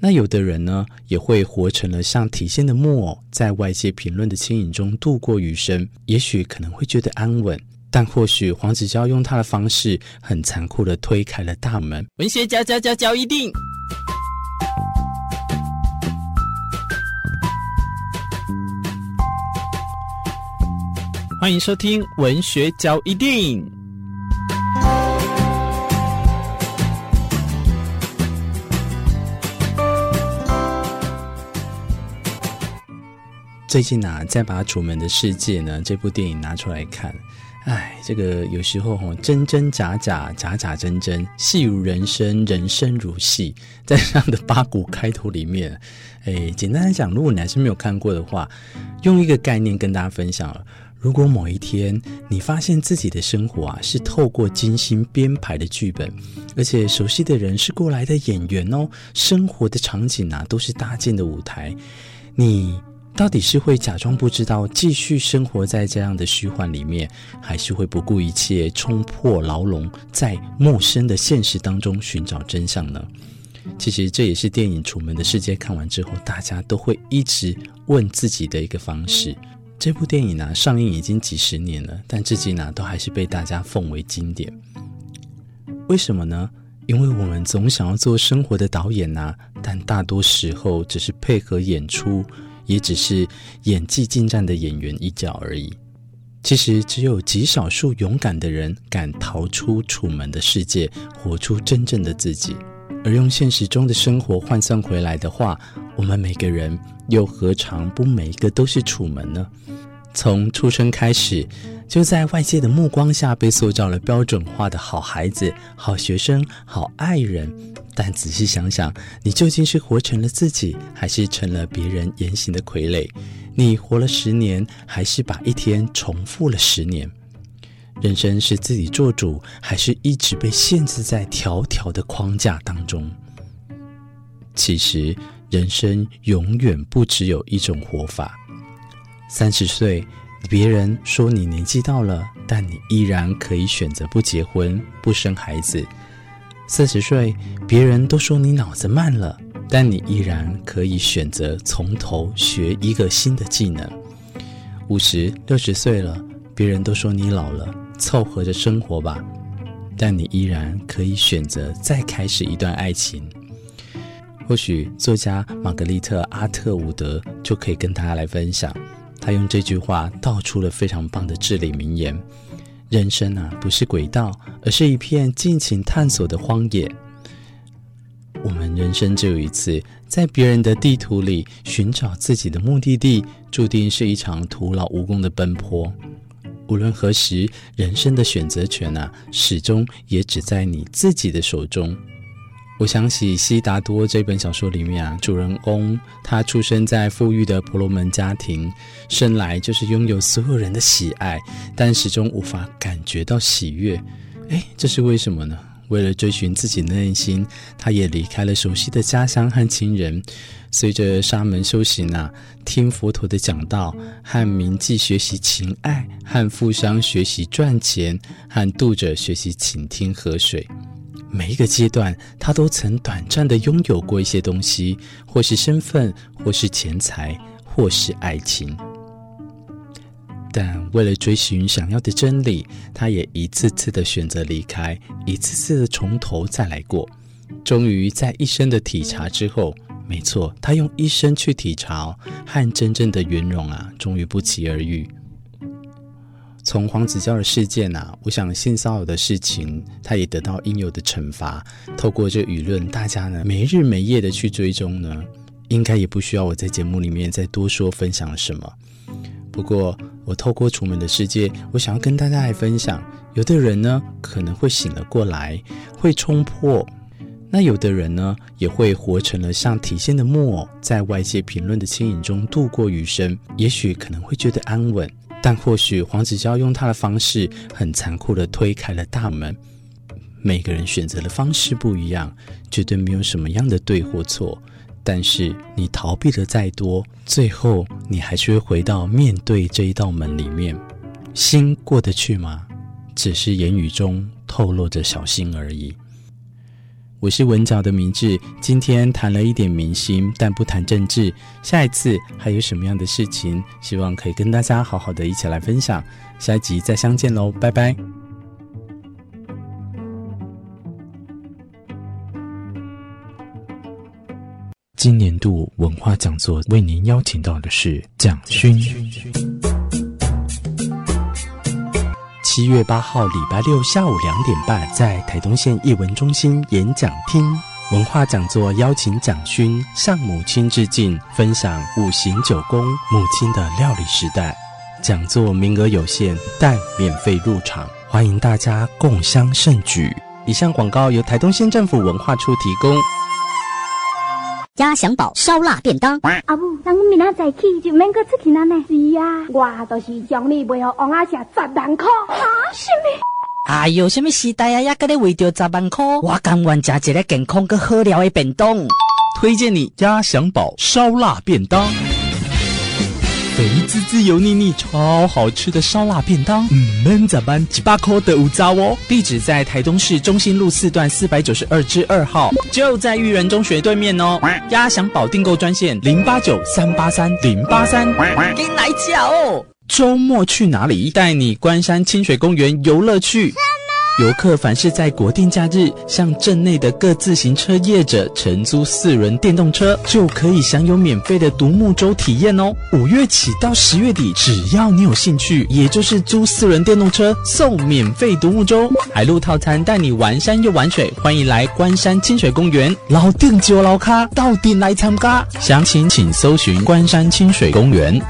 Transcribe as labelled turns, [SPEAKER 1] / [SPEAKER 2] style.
[SPEAKER 1] 那有的人呢，也会活成了像体线的木偶，在外界评论的牵引中度过余生。也许可能会觉得安稳，但或许黄子佼用他的方式，很残酷的推开了大门。
[SPEAKER 2] 文学交交交交一定，欢迎收听文学交一定。
[SPEAKER 1] 最近啊，再把《楚门的世界》呢这部电影拿出来看，哎，这个有时候吼真真假假，假假真真，戏如人生，人生如戏，在这样的八股开头里面，哎，简单来讲，如果你还是没有看过的话，用一个概念跟大家分享了：如果某一天你发现自己的生活啊是透过精心编排的剧本，而且熟悉的人是过来的演员哦，生活的场景啊都是搭建的舞台，你。到底是会假装不知道，继续生活在这样的虚幻里面，还是会不顾一切冲破牢笼，在陌生的现实当中寻找真相呢？其实这也是电影《楚门的世界》看完之后，大家都会一直问自己的一个方式。这部电影呢，上映已经几十年了，但至今呢，都还是被大家奉为经典。为什么呢？因为我们总想要做生活的导演呐，但大多时候只是配合演出。也只是演技精湛的演员一角而已。其实，只有极少数勇敢的人敢逃出楚门的世界，活出真正的自己。而用现实中的生活换算回来的话，我们每个人又何尝不每一个都是楚门呢？从出生开始，就在外界的目光下被塑造了标准化的好孩子、好学生、好爱人。但仔细想想，你究竟是活成了自己，还是成了别人言行的傀儡？你活了十年，还是把一天重复了十年？人生是自己做主，还是一直被限制在条条的框架当中？其实，人生永远不只有一种活法。三十岁，别人说你年纪到了，但你依然可以选择不结婚、不生孩子。四十岁，别人都说你脑子慢了，但你依然可以选择从头学一个新的技能。五十、六十岁了，别人都说你老了，凑合着生活吧，但你依然可以选择再开始一段爱情。或许作家玛格丽特·阿特伍德就可以跟大家来分享，他用这句话道出了非常棒的至理名言。人生啊，不是轨道，而是一片尽情探索的荒野。我们人生只有一次，在别人的地图里寻找自己的目的地，注定是一场徒劳无功的奔波。无论何时，人生的选择权啊，始终也只在你自己的手中。我想起《悉达多》这本小说里面啊，主人公他出生在富裕的婆罗门家庭，生来就是拥有所有人的喜爱，但始终无法感觉到喜悦。诶，这是为什么呢？为了追寻自己的内心，他也离开了熟悉的家乡和亲人，随着沙门修行啊，听佛陀的讲道，和铭记学习情爱，和富商学习赚钱，和读者学习倾听河水。每一个阶段，他都曾短暂的拥有过一些东西，或是身份，或是钱财，或是爱情。但为了追寻想要的真理，他也一次次的选择离开，一次次的从头再来过。终于在一生的体察之后，没错，他用一生去体察，和真正的圆融啊，终于不期而遇。从黄子佼的事件啊，我想性骚扰的事情，他也得到应有的惩罚。透过这舆论，大家呢没日没夜的去追踪呢，应该也不需要我在节目里面再多说分享什么。不过，我透过《楚门的世界》，我想要跟大家来分享，有的人呢可能会醒了过来，会冲破；那有的人呢也会活成了像体线的木偶，在外界评论的牵引中度过余生。也许可能会觉得安稳。但或许黄子佼用他的方式，很残酷地推开了大门。每个人选择的方式不一样，绝对没有什么样的对或错。但是你逃避的再多，最后你还是会回到面对这一道门里面。心过得去吗？只是言语中透露着小心而已。我是文藻的明志，今天谈了一点明星，但不谈政治。下一次还有什么样的事情，希望可以跟大家好好的一起来分享。下一集再相见喽，拜拜。今年度文化讲座为您邀请到的是蒋勋。七月八号礼拜六下午两点半，在台东县艺文中心演讲厅文化讲座，邀请蒋勋向母亲致敬，分享五行九宫母亲的料理时代。讲座名额有限，但免费入场，欢迎大家共襄盛举。以上广告由台东县政府文化处提供。
[SPEAKER 3] 鸭翔宝烧腊便当。
[SPEAKER 4] 阿母，那我明仔早起就免搁出去了呢。是啊，我就是将你卖予王阿婶十万块。啊，什么？
[SPEAKER 3] 哎呦，什么时代啊？也搁咧为着十万块？我甘愿食一个健康搁好料的便当。
[SPEAKER 1] 推荐你鸭翔宝烧腊便当。肥滋滋、油腻腻、超好吃的烧腊便当，嗯，闷咋办？七八口的五糟哦。地址在台东市中心路四段四百九十二之二号，就在育人中学对面哦。鸭翔宝订购专线零八九三八三零八三，
[SPEAKER 3] 给你来叫哦。
[SPEAKER 1] 周末去哪里？带你关山清水公园游乐去。游客凡是在国定假日向镇内的各自行车业者承租四轮电动车，就可以享有免费的独木舟体验哦。五月起到十月底，只要你有兴趣，也就是租四轮电动车送免费独木舟、海陆套餐，带你玩山又玩水。欢迎来关山清水公园，老店就老咖，到底来参加。详情请搜寻关山清水公园。